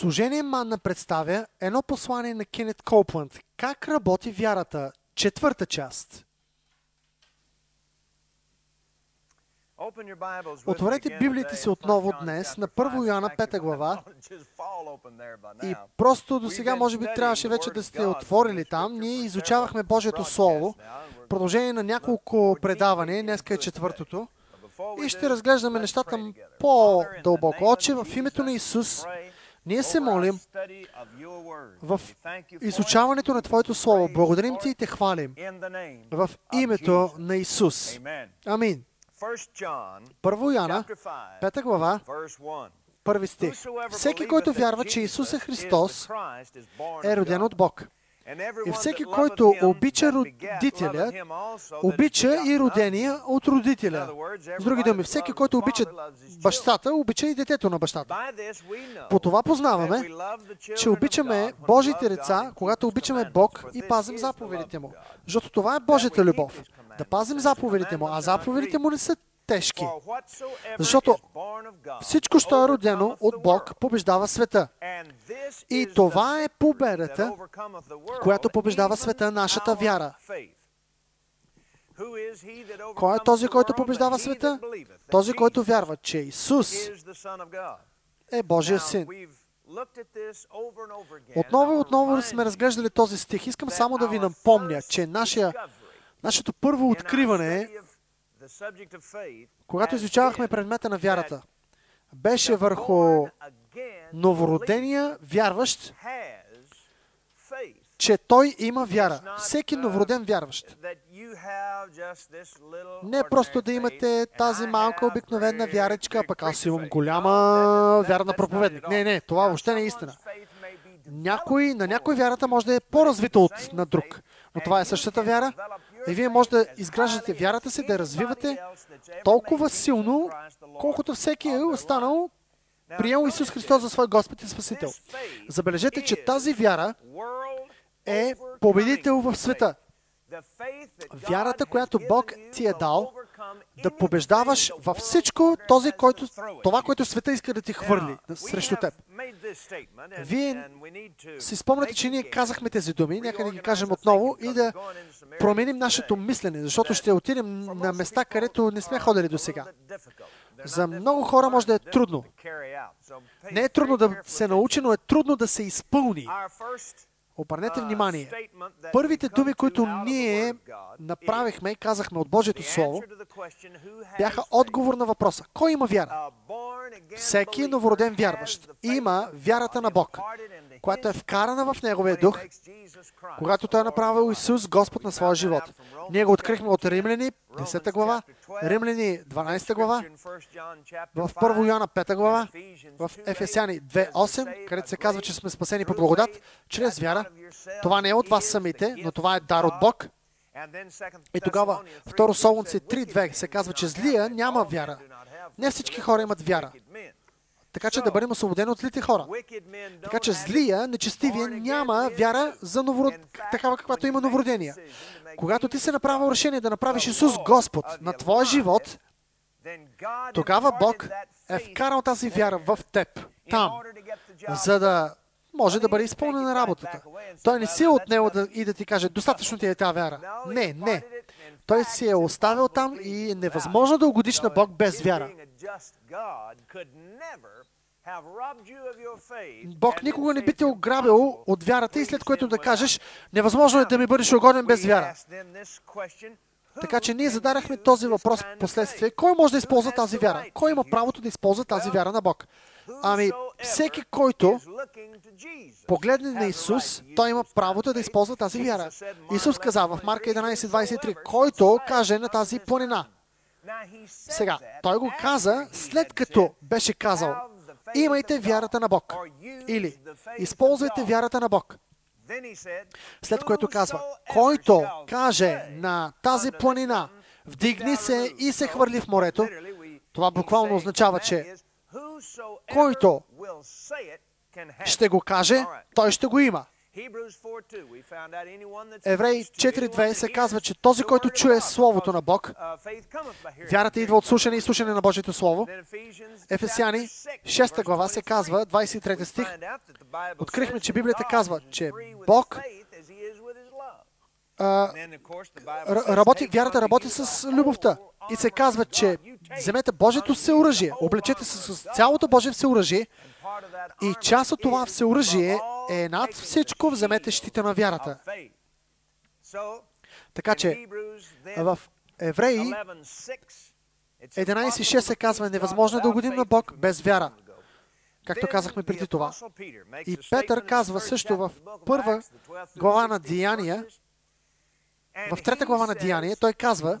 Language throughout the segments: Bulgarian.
Служение Манна представя едно послание на Кенет Копланд. Как работи вярата? Четвърта част. Отворете Библията си отново днес на 1 Йоанна 5 глава И просто до сега, може би, трябваше вече да сте отворили там. Ние изучавахме Божието Слово. Продължение на няколко предавания, днеска е четвъртото. И ще разглеждаме нещата по-дълбоко. Отче, в името на Исус, ние се молим в изучаването на Твоето Слово. Благодарим Ти и Те хвалим. В името на Исус. Амин. Първо Яна, 5 глава, първи стих. Всеки, който вярва, че Исус е Христос, е роден от Бог. И всеки, който обича родителя, обича и родения от родителя. С други думи, всеки, който обича бащата, обича и детето на бащата. По това познаваме, че обичаме Божите деца, когато обичаме Бог и пазим заповедите Му. Защото това е Божията любов. Да пазим заповедите Му, а заповедите Му не са тежки. Защото всичко, що е родено от Бог, побеждава света. И това е победата, която побеждава света, нашата вяра. Кой е този, който побеждава света? Този, който вярва, че Исус е Божия син. Отново и отново сме разглеждали този стих. Искам само да ви напомня, че нашия, нашето първо откриване когато изучавахме предмета на вярата, беше върху новородения вярващ, че той има вяра. Всеки новороден вярващ. Не просто да имате тази малка обикновена вяречка, а пък аз имам голяма вяра на проповедник. Не, не, това въобще не е истина. Някой, на някой вярата може да е по-развита от на друг. Но това е същата вяра. И вие може да изграждате вярата си, да развивате толкова силно, колкото всеки е останал приел Исус Христос за свой Господ и Спасител. Забележете, че тази вяра е победител в света. Вярата, която Бог ти е дал, да побеждаваш във всичко този, който, това, което света иска да ти хвърли срещу теб. Вие си спомняте, че ние казахме тези думи, нека да ги кажем отново и да променим нашето мислене, защото ще отидем на места, където не сме ходили до сега. За много хора може да е трудно. Не е трудно да се научи, но е трудно да се изпълни. Обърнете внимание. Първите думи, които ние направихме и казахме от Божието Слово, бяха отговор на въпроса. Кой има вяра? Всеки новороден вярващ има вярата на Бог, която е вкарана в Неговия дух, когато Той е направил Исус Господ на своя живот. Ние го открихме от Римляни, 10 глава, Римляни, 12 глава, в 1 Йоанна, 5 глава, в Ефесяни 2.8, където се казва, че сме спасени по благодат, чрез вяра. Това не е от вас самите, но това е дар от Бог. И тогава, 2 Солунци 3.2 се казва, че злия няма вяра. Не всички хора имат вяра. Така че да бъдем освободени от злите хора. Така че злия, нечестивия няма вяра за новород... такава каквато има новородения. Когато ти се направил решение да направиш Исус Господ на твоя живот, тогава Бог е вкарал тази вяра в теб, там, за да може да бъде изпълнена работата. Той не си е отнел да, и да ти каже, достатъчно ти е тази вяра. Не, не. Той си е оставил там и е невъзможно да угодиш на Бог без вяра. Бог никога не би те ограбил от вярата и след което да кажеш, невъзможно е да ми бъдеш угоден без вяра. Така че ние зададахме този въпрос в последствие. Кой може да използва тази вяра? Кой има правото да използва тази вяра на Бог? Ами, всеки, който погледне на Исус, той има правото да използва тази вяра. Исус каза в Марка 11.23, който каже на тази планина. Сега, той го каза след като беше казал, имайте вярата на Бог. Или, използвайте вярата на Бог. След което казва, който каже на тази планина, вдигни се и се хвърли в морето, това буквално означава, че който ще го каже, той ще го има. Евреи 4.2 се казва, че този, който чуе Словото на Бог, вярата идва от слушане и слушане на Божието Слово. Ефесяни 6 глава се казва, 23 стих, открихме, че Библията казва, че Бог а, работи, вярата работи с любовта. И се казва, че вземете Божието всеоръжие, облечете се с цялото Божие всеоръжие и част от това всеоръжие е над всичко вземете щита на вярата. Така че в Евреи 11.6 се казва, невъзможно е да угодим на Бог без вяра. Както казахме преди това. И Петър казва също в първа глава на Деяния, в трета глава на Деяние, той казва,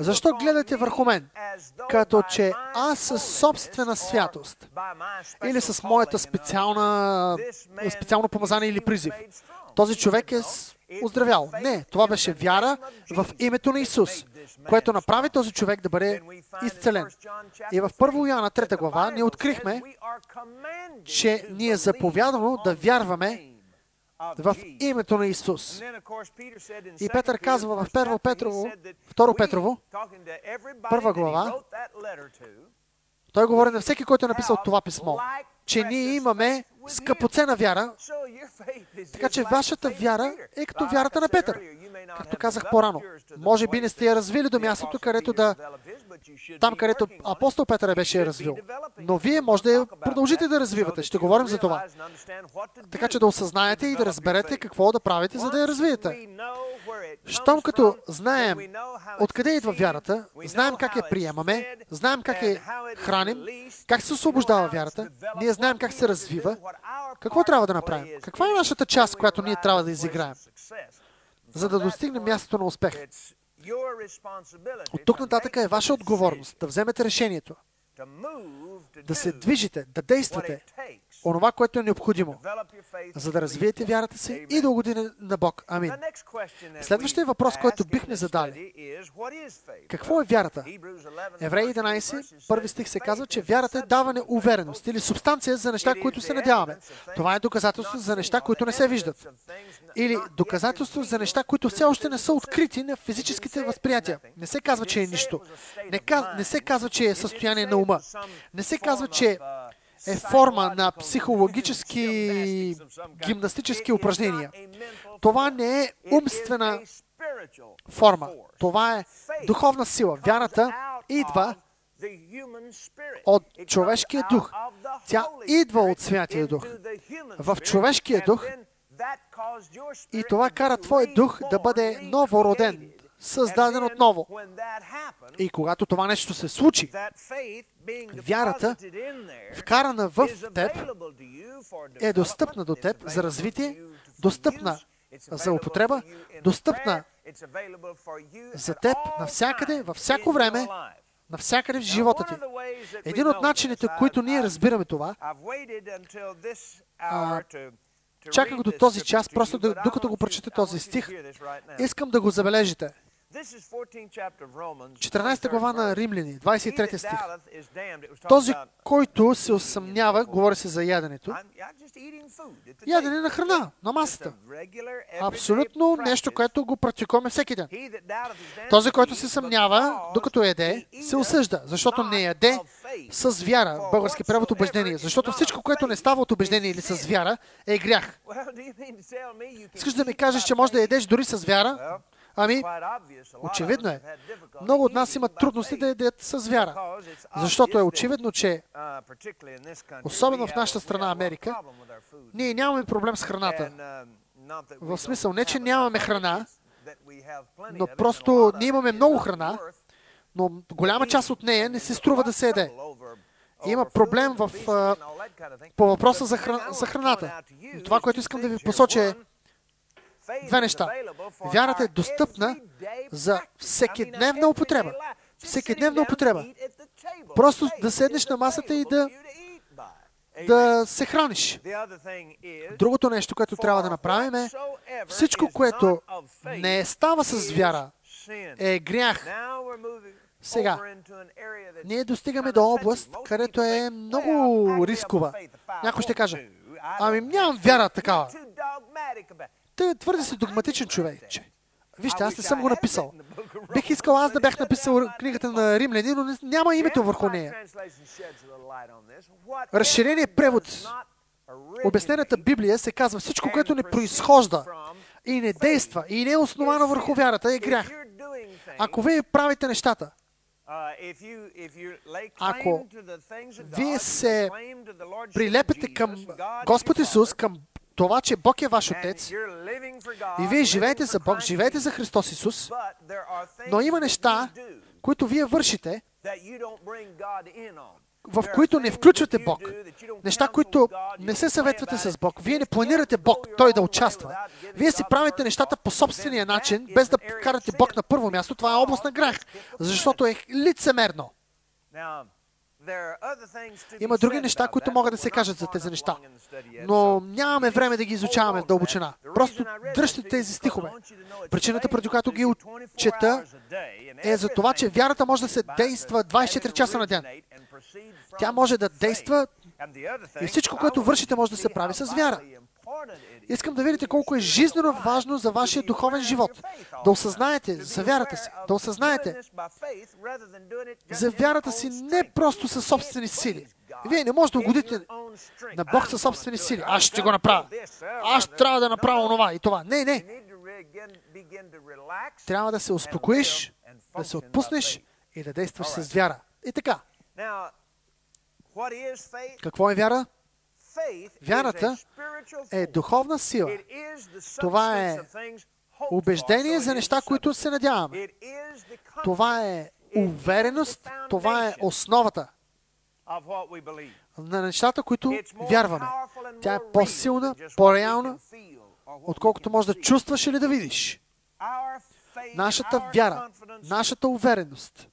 защо гледате върху мен, като че аз със собствена святост или с моята специална, специално помазание или призив? Този човек е оздравял. Не, това беше вяра в името на Исус, което направи този човек да бъде изцелен. И в 1 Яна 3 глава ние открихме, че ни е заповядано да вярваме в името на Исус. И Петър казва в 1 Петрово, 2 Петрово, първа глава, той говори на всеки, който е написал това писмо, че ние имаме скъпоцена вяра, така че вашата вяра е като вярата на Петър. Както казах по-рано, може би не сте я развили до мястото, където да там, където апостол Петър я беше развил. Но вие може да продължите да развивате. Ще говорим за това. Така че да осъзнаете и да разберете какво да правите, за да я развиете. Щом като знаем откъде идва вярата, знаем как я приемаме, знаем как я храним, как се освобождава вярата, ние знаем как се развива, какво трябва да направим? Каква е нашата част, която ние трябва да изиграем, за да достигнем мястото на успех? От тук нататък е ваша отговорност да вземете решението, да се движите, да действате онова, което е необходимо, за да развиете вярата си и да угодите на Бог. Амин. Следващия въпрос, който бихме задали. Какво е вярата? Евреи 11, първи стих се казва, че вярата е даване увереност или субстанция за неща, които се надяваме. Това е доказателство за неща, които не се виждат. Или доказателство за неща, които все още не са открити на физическите възприятия. Не се казва, че е нищо. Не, не се казва, че е състояние на ума. Не се казва, че форма на психологически гимнастически упражнения. Това не е умствена форма. Това е духовна сила. Вярата идва от човешкия дух. Тя идва от Святия дух. В човешкия дух и това кара твой дух да бъде новороден, създаден отново. И когато това нещо се случи, вярата, вкарана в теб, е достъпна до теб за развитие, достъпна за употреба, достъпна за теб навсякъде, във всяко време, навсякъде в живота ти. Един от начините, които ние разбираме това, а, чаках до този час, просто докато го прочета този стих, искам да го забележите. 14 глава на Римляни, 23 стих. Този, който се усъмнява, говори се за яденето, ядене на храна, на масата. Абсолютно нещо, което го практикуваме всеки ден. Този, който се съмнява, докато яде, се осъжда, защото не яде с вяра, български превод убеждение. Защото всичко, което не става от убеждение или с вяра, е грях. Искаш да ми кажеш, че може да ядеш дори с вяра? Ами, очевидно е. Много от нас имат трудности да ядат с вяра. Защото е очевидно, че особено в нашата страна Америка, ние нямаме проблем с храната. В смисъл, не че нямаме храна, но просто ние имаме много храна, но голяма част от нея не се струва да се еде. Има проблем в, по въпроса за, храна, за храната. Това, което искам да ви посоча е, две неща. Вярата е достъпна за всекидневна употреба. Всекидневна употреба. Просто да седнеш на масата и да, да се храниш. Другото нещо, което трябва да направим е всичко, което не става с вяра, е грях. Сега, ние достигаме до област, където е много рискова. Някой ще каже, Ами нямам вяра такава. Той е твърде си догматичен човек. Че. Вижте, аз не съм го написал. Бих искал аз да бях написал книгата на римляни, но няма името върху нея. Разширение превод. Обяснената Библия се казва всичко, което не произхожда и не действа и не е основано върху вярата е грях. Ако вие правите нещата, ако вие се прилепите към Господ Исус, към това, че Бог е ваш Отец и вие живеете за Бог, живеете за Христос Исус, но има неща, които вие вършите, в които не включвате Бог. Неща, които не се съветвате с Бог. Вие не планирате Бог, Той да участва. Вие си правите нещата по собствения начин, без да карате Бог на първо място. Това е област на грях, защото е лицемерно. Има други неща, които могат да се кажат за тези неща. Но нямаме време да ги изучаваме в дълбочина. Просто дръжте тези стихове. Причината, преди която ги чета, е за това, че вярата може да се действа 24 часа на ден. Тя може да действа и всичко, което вършите, може да се прави с вяра. Искам да видите колко е жизненно важно за вашия духовен живот. Да осъзнаете за вярата си. Да осъзнаете за вярата си не просто със собствени сили. Вие не можете да угодите на Бог със собствени сили. Аз ще го направя. Аз трябва да направя онова и това. Не, не. Трябва да се успокоиш, да се отпуснеш и да действаш с вяра. И така. Какво е вяра? Вярата е духовна сила. Това е убеждение за неща, които се надяваме. Това е увереност, това е основата на нещата, които вярваме. Тя е по-силна, по-реална, отколкото може да чувстваш или да видиш. Нашата вяра, нашата увереност.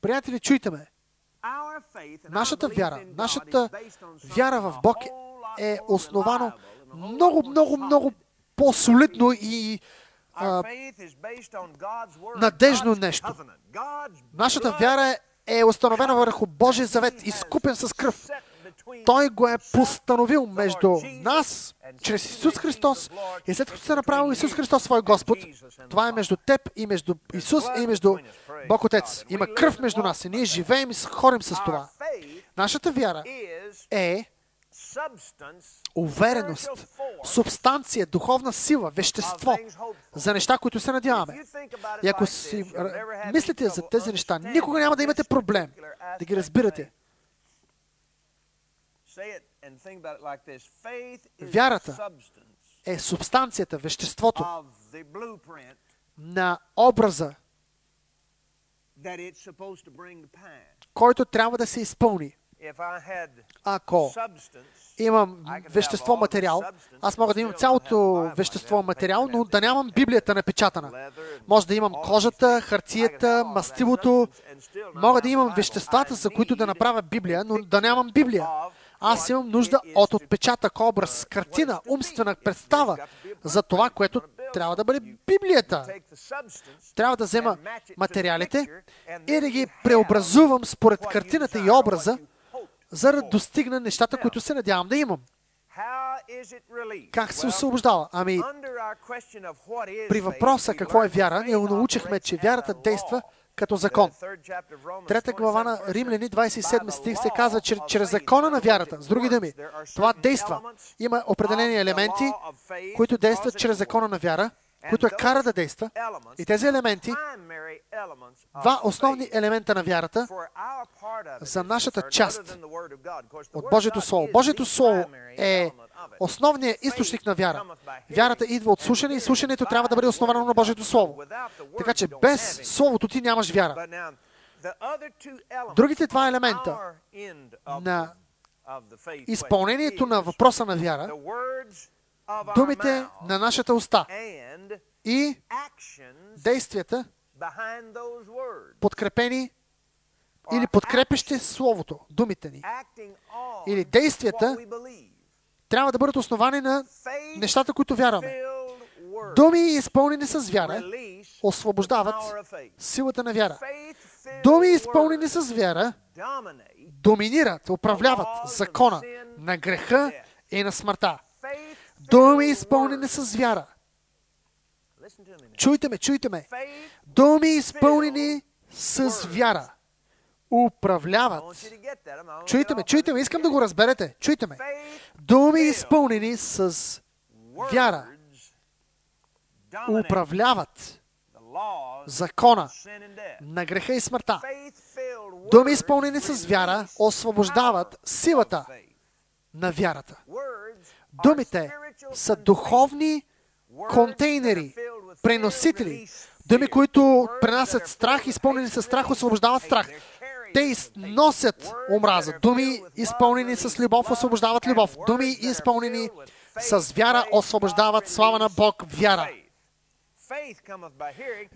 Приятели, чуйте ме. Нашата вяра, нашата вяра в Бог е основано много, много, много по-солидно и а, надежно нещо. Нашата вяра е установена върху Божия завет, изкупен с кръв. Той го е постановил между нас, чрез Исус Христос, и след като се е направил Исус Христос свой Господ, това е между теб и между Исус и между Бог Отец. Има кръв между нас и ние живеем и ходим с това. Нашата вяра е увереност, субстанция, духовна сила, вещество за неща, които се надяваме. И ако си мислите за тези неща, никога няма да имате проблем да ги разбирате. Вярата е субстанцията, веществото на образа, който трябва да се изпълни. Ако имам вещество, материал, аз мога да имам цялото вещество, материал, но да нямам Библията напечатана. Може да имам кожата, хартията, мастилото. Мога да имам веществата, за които да направя Библия, но да нямам Библия. Аз имам нужда от отпечатък, образ, картина, умствена представа за това, което трябва да бъде Библията. Трябва да взема материалите и да ги преобразувам според картината и образа, за да достигна нещата, които се надявам да имам. Как се освобождава? Ами, при въпроса какво е вяра, ние научихме, че вярата действа като закон. Трета глава на Римляни, 27 стих се казва, че чрез закона на вярата, с други думи, това действа. Има определени елементи, които действат чрез закона на вяра, които е кара да действа. И тези елементи, два основни елемента на вярата за нашата част от Божието Слово. Божието Слово е основният източник на вяра. Вярата идва от слушане и слушането трябва да бъде основано на Божието Слово. Така че без Словото ти нямаш вяра. Другите два елемента на изпълнението на въпроса на вяра, думите на нашата уста и действията, подкрепени или подкрепещи Словото, думите ни, или действията, трябва да бъдат основани на нещата, които вярваме. Думи, изпълнени с вяра, освобождават силата на вяра. Думи, изпълнени с вяра, доминират, управляват закона на греха и на смъртта. Думи, изпълнени с вяра. Чуйте ме, чуйте ме. Думи, изпълнени с вяра, управляват. Чуйте ме, чуйте ме, искам да го разберете. Чуйте ме. Думи, изпълнени с вяра, управляват закона на греха и смъртта. Думи, изпълнени с вяра, освобождават силата на вярата. Думите са духовни контейнери, преносители. Думи, които пренасят страх, изпълнени с страх, освобождават страх. Те носят омраза. Думи, изпълнени с любов, освобождават любов. Думи, изпълнени с вяра, освобождават слава на Бог, вяра.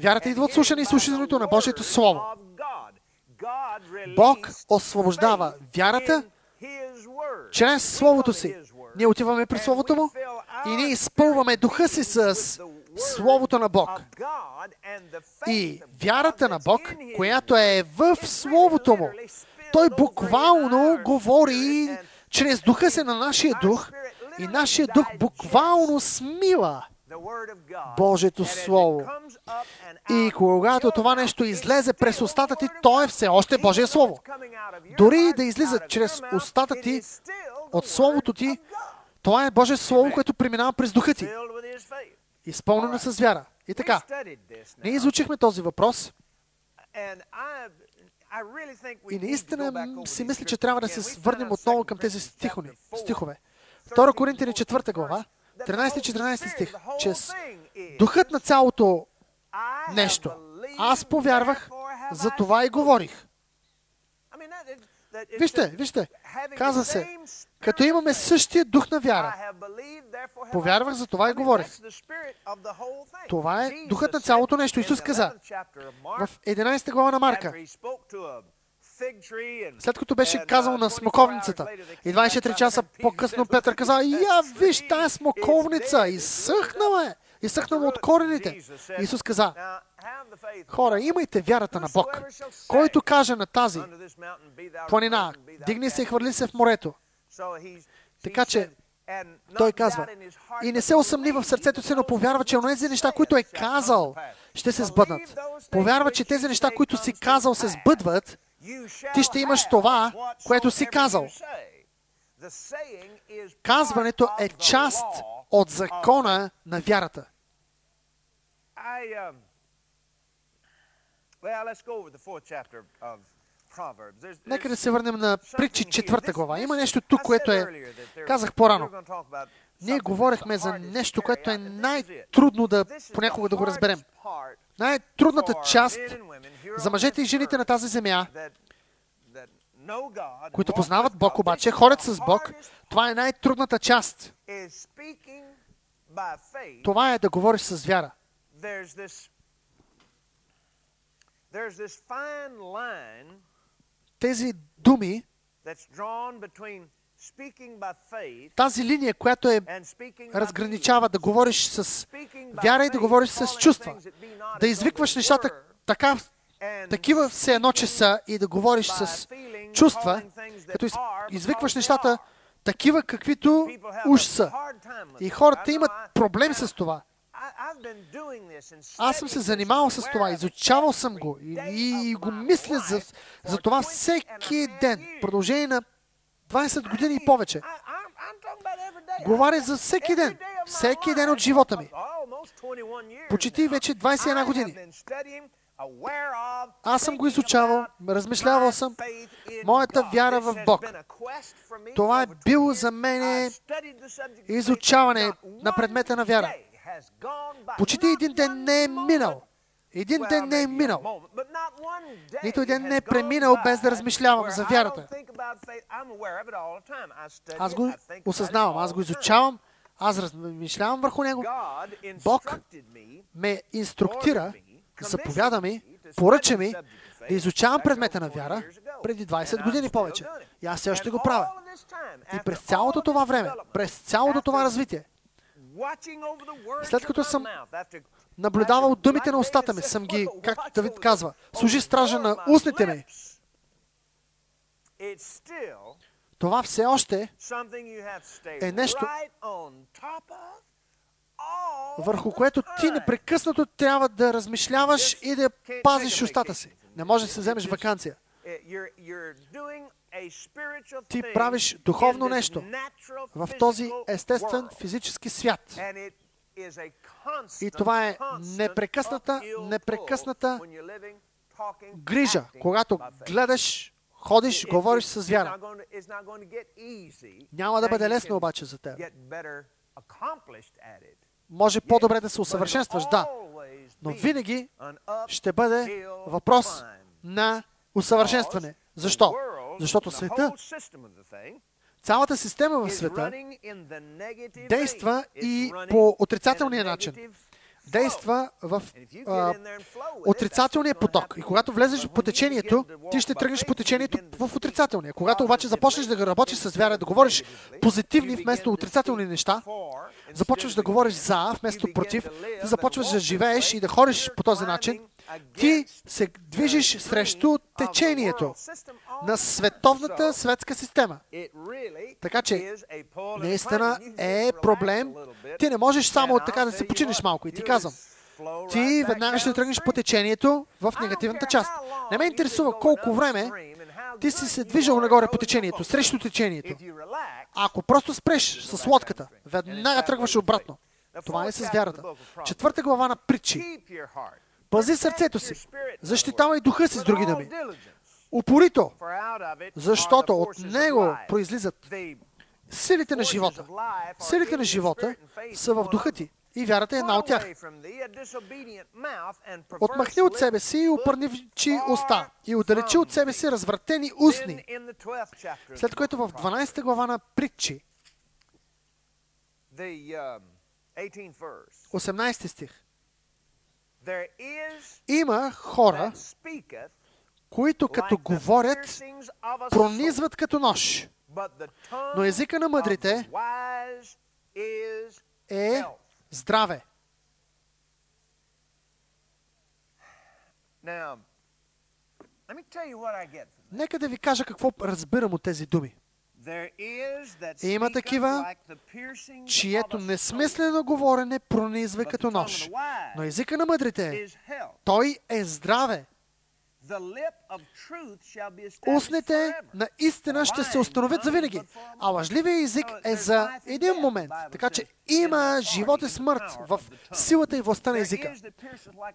Вярата идва от слушане и слушането на Божието Слово. Бог освобождава вярата чрез Словото си. Ние отиваме при Словото Му и ние изпълваме духа си с Словото на Бог. И вярата на Бог, която е в Словото Му, Той буквално говори чрез духа си на нашия дух и нашия дух буквално смила Божието Слово. И когато това нещо излезе през устата ти, то е все още Божие Слово. Дори да излиза чрез устата ти от Словото ти, това е Божие Слово, което преминава през духа ти. Изпълнено с вяра. И така, ние изучихме този въпрос. И наистина си мисля, че трябва да се върнем отново към тези стихове. 2 Коринтини 4 глава, 13-14 стих, че духът на цялото нещо. Аз повярвах, за това и говорих. Вижте, вижте, каза се, като имаме същия дух на вяра. Повярвах, за това и говорих. Това е духът на цялото нещо. Исус каза в 11 глава на Марка. След като беше казал на смоковницата, и 24 часа по-късно Петър каза, я виж тая смоковница, изсъхнала е, изсъхнала от корените. Исус каза, хора, имайте вярата на Бог, който каже на тази планина, дигни се и хвърли се в морето. Така че, той казва, и не се усъмни в сърцето си, но повярва, че онези неща, които е казал, ще се сбъднат. Повярва, че тези неща, които си казал, се сбъдват, ти ще имаш това, което си казал. Казването е част от закона на вярата. Нека да се върнем на притчи четвърта глава. Има нещо тук, което е... Казах по-рано. Ние говорихме за нещо, което е най-трудно да понякога да го разберем. Най-трудната част за мъжете и жените на тази земя, които познават Бог, обаче ходят с Бог, това е най-трудната част. Това е да говориш с вяра. Тези думи, тази линия, която е разграничава да говориш с вяра и да говориш с чувства. Да извикваш нещата така, такива все едно, че са и да говориш с чувства, като извикваш нещата такива, каквито уж са. И хората имат проблем с това. Аз съм се занимавал с това, изучавал съм го и, и, го мисля за, за това всеки ден, продължение на 20 години и повече. Говоря за всеки ден, всеки ден от живота ми. Почти вече 21 години. Аз съм го изучавал, размишлявал съм. Моята вяра в Бог. Това е било за мен изучаване на предмета на вяра. Почти един ден не е минал. Един ден не е минал. Нито един не е преминал без да размишлявам за вярата. Аз го осъзнавам, аз го изучавам, аз размишлявам върху него. Бог ме инструктира, заповяда ми, поръча ми да изучавам предмета на вяра преди 20 години повече. И аз все още го правя. И през цялото това време, през цялото това развитие, След като съм наблюдавал думите на устата ми, съм ги, както Давид казва, служи стража на устните ми. Това все още е нещо, върху което ти непрекъснато трябва да размишляваш и да пазиш устата си. Не може да се вземеш вакансия. Ти правиш духовно нещо в този естествен физически свят. И това е непрекъсната, непрекъсната грижа, когато гледаш, ходиш, говориш с вяра. Няма да бъде лесно обаче за теб. Може по-добре да се усъвършенстваш, да. Но винаги ще бъде въпрос на усъвършенстване. Защо? Защото света, цялата система в света действа и по отрицателния начин. Действа в а, отрицателния поток. И когато влезеш по течението, ти ще тръгнеш по течението в отрицателния. Когато обаче започнеш да работиш с вяра, да говориш позитивни вместо отрицателни неща, започваш да говориш за вместо против, ти започваш да живееш и да ходиш по този начин, ти се движиш срещу течението на световната светска система. Така че, наистина е проблем. Ти не можеш само така да се починеш малко. И ти казвам, ти веднага ще тръгнеш по течението в негативната част. Не ме интересува колко време ти си се движал нагоре по течението, срещу течението. Ако просто спреш с лодката, веднага тръгваш обратно. Това е с вярата. Четвърта глава на притчи. Пази сърцето си. Защитавай духа си с други думи. Упорито, защото от него произлизат силите на живота. Силите на живота са в духа ти. И вярата е една от тях. Отмахни от себе си и опърнивчи уста и отдалечи от себе си развратени устни. След което в 12 глава на притчи, 18 стих, има хора, които като говорят, пронизват като нож. Но езика на мъдрите е здраве. Нека да ви кажа какво разбирам от тези думи. Има такива, чието несмислено говорене пронизва като нож. Но езика на мъдрите, той е здраве. Устните на истина ще се установят за винаги, а лъжливия език е за един момент. Така че има живот и смърт в силата и властта на езика.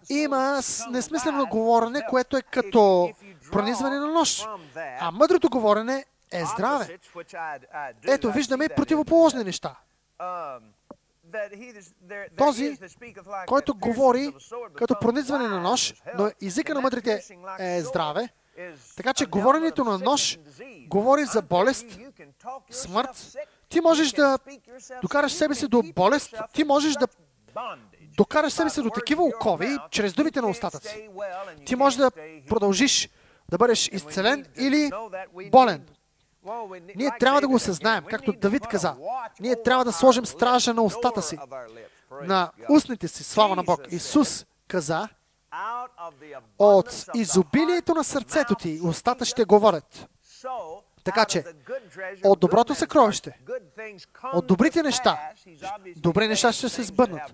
Има несмислено говорене, което е като пронизване на нож. А мъдрото говорене е здраве. Ето, виждаме противоположни неща. Този, който говори като пронизване на нож, но езика на мъдрите е здраве, така че говоренето на нож говори за болест, смърт. Ти можеш да докараш себе си до болест, ти можеш да докараш себе си до такива окови чрез думите на устата си. Ти можеш да продължиш да бъдеш изцелен или болен. Ние трябва да го осъзнаем, както Давид каза. Ние трябва да сложим стража на устата си, на устните си, слава на Бог. Исус каза, от изобилието на сърцето ти устата ще говорят. Така че, от доброто съкровище, от добрите неща, добри неща ще се сбъднат.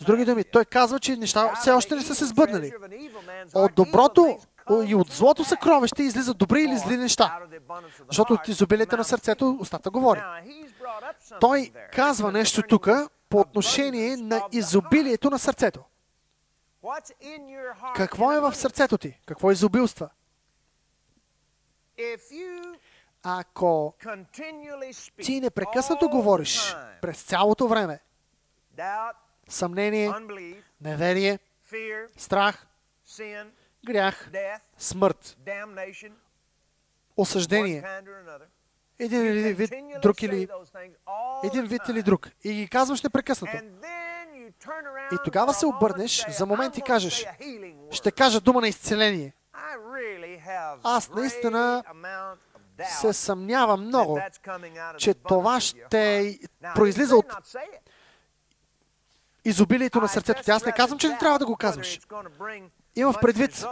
С други думи, той казва, че неща все още не са се сбъднали. От доброто и от злото съкровище излизат добри или зли неща. Защото от изобилието на сърцето устата говори. Той казва нещо тук по отношение на изобилието на сърцето. Какво е в сърцето ти? Какво изобилства? Ако ти непрекъснато говориш през цялото време съмнение, неверие, страх, грях, смърт, осъждение, един или вид, друг или един вид или друг. И ги казваш непрекъснато. И тогава се обърнеш за момент и кажеш, ще кажа дума на изцеление. Аз наистина се съмнявам много, че това ще произлиза от изобилието на сърцето ти. Аз не казвам, че не трябва да го казваш. Имам в предвид,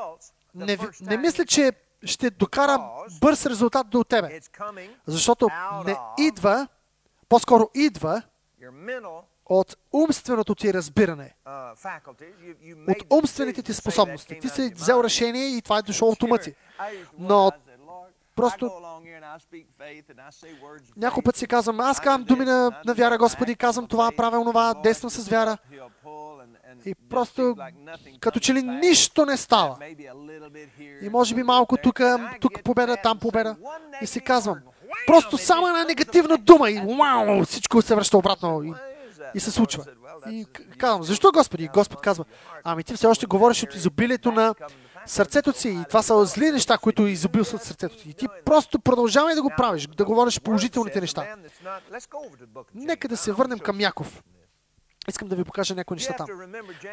не, не мисля, че ще докара бърз резултат до тебе. Защото не идва, по-скоро идва от умственото ти разбиране, от умствените ти способности. Ти си взел решение и това е дошло от ума ти. Но просто някой път си казвам, аз казвам думи на, на вяра, Господи, казвам това, правя това, действам с вяра. И просто като че ли нищо не става. И може би малко тук, тук победа, там победа. И си казвам, просто само една негативна дума и вау, всичко се връща обратно и, и се случва. И казвам, защо Господи? И Господ казва, ами ти все още говориш от изобилието на сърцето си. И това са зли неща, които изобилстват сърцето ти. И ти просто продължавай да го правиш, да говориш положителните неща. Нека да се върнем към Яков. Искам да ви покажа някои неща там.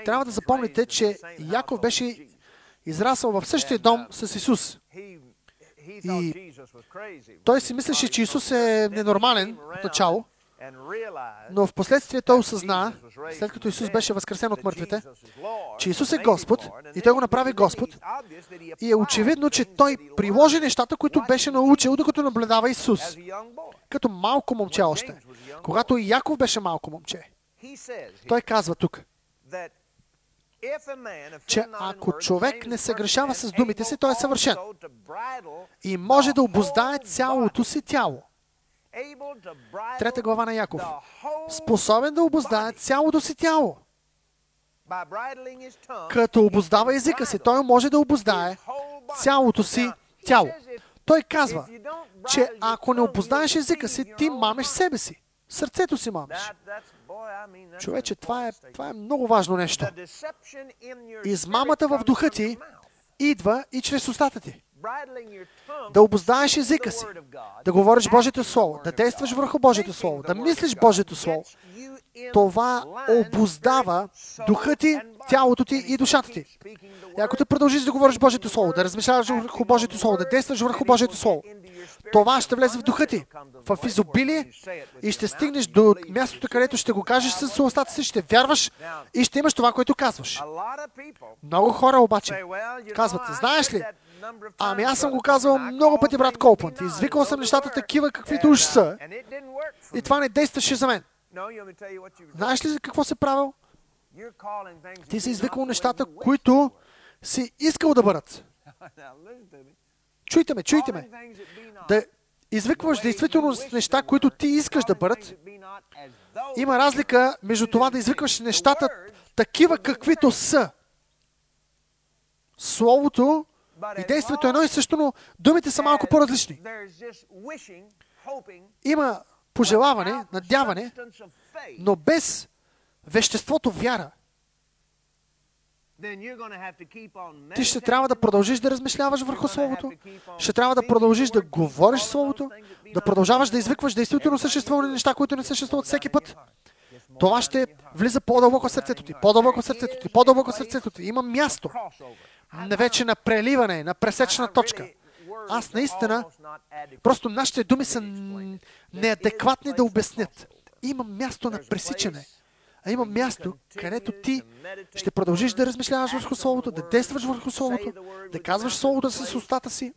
Трябва да запомните, че Яков беше израсъл в същия дом с Исус. И той си мислеше, че Исус е ненормален от начало, но в последствие той осъзна, след като Исус беше възкресен от мъртвите, че Исус е Господ и той го направи Господ. И е очевидно, че той приложи нещата, които беше научил, докато наблюдава Исус. Като малко момче още. Когато и Яков беше малко момче. Той казва тук, че ако човек не се грешава с думите си, той е съвършен и може да обоздае цялото си тяло. Трета глава на Яков. Способен да обоздае цялото си тяло. Като обоздава езика си, той може да обоздае цялото си тяло. Той казва, че ако не обоздаеш езика си, ти мамеш себе си. Сърцето си мамеш. Човече, това е, това е много важно нещо. Измамата в духа ти идва и чрез устата ти. Да обоздаеш езика си, да говориш Божието Слово, да действаш върху Божието Слово, да мислиш Божието Слово. Това обоздава духа ти, тялото ти и душата ти. И ако ти продължиш да говориш Божието Слово, да размишляваш върху Божието Слово, да действаш върху Божието Слово, това ще влезе в духа ти, в изобилие и ще стигнеш до мястото, където ще го кажеш с устата си, ще вярваш и ще имаш това, което казваш. Много хора обаче казват, знаеш ли, Ами аз съм го казал много пъти, брат Колпант. Извикал съм нещата такива, каквито уж са. И това не действаше за мен. Знаеш ли за какво се правил? Ти си извикал нещата, които си искал да бъдат. Чуйте ме, чуйте ме. Да извикваш действително неща, които ти искаш да бъдат. Има разлика между това да извикваш нещата такива, каквито са. Словото и действието е едно и също, но думите са малко по-различни. Има пожелаване, надяване, но без веществото вяра. Ти ще трябва да продължиш да размишляваш върху Словото, ще трябва да продължиш да говориш Словото, да продължаваш да извикваш действително съществувани неща, които не съществуват всеки път. Това ще влиза по-дълбоко в сърцето ти, по-дълбоко в сърцето ти, по-дълбоко в сърцето ти. Има място вече на преливане, на пресечна точка. Аз наистина, просто нашите думи са неадекватни да обяснят. Има място на пресичане. А има място, където ти ще продължиш да размишляваш върху Словото, да действаш върху Словото, да казваш Словото с устата си.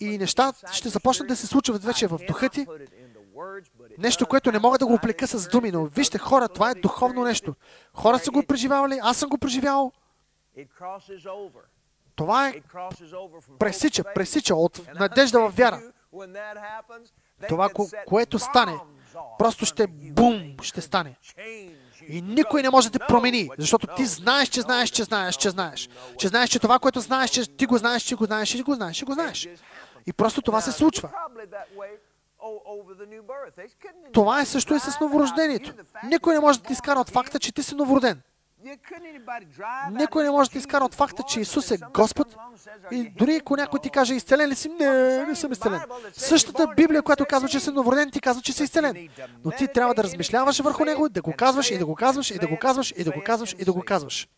И неща ще започнат да се случват вече в духа ти. Нещо, което не мога да го оплека с думи, но вижте, хора, това е духовно нещо. Хора са го преживявали, аз съм го преживявал. Това е пресича, пресича от надежда в вяра. Това, което стане, просто ще бум, ще стане. И никой не може да те промени, защото ти знаеш, че знаеш, че знаеш, че знаеш. Че знаеш, че това, което знаеш, че ти го знаеш, че го знаеш, че го знаеш, че го знаеш. И просто това се случва. Това е също и с новорождението. Никой не може да ти изкара от факта, че ти си новороден. Никой не може да изкара от факта, че Исус е Господ. И дори ако някой ти каже, изцелен ли си? Не, не съм изцелен. Същата Библия, която казва, че си новороден, ти казва, че си изцелен. Но ти трябва да размишляваш върху него, да го казваш и да го казваш и да го казваш и да го казваш и да го казваш.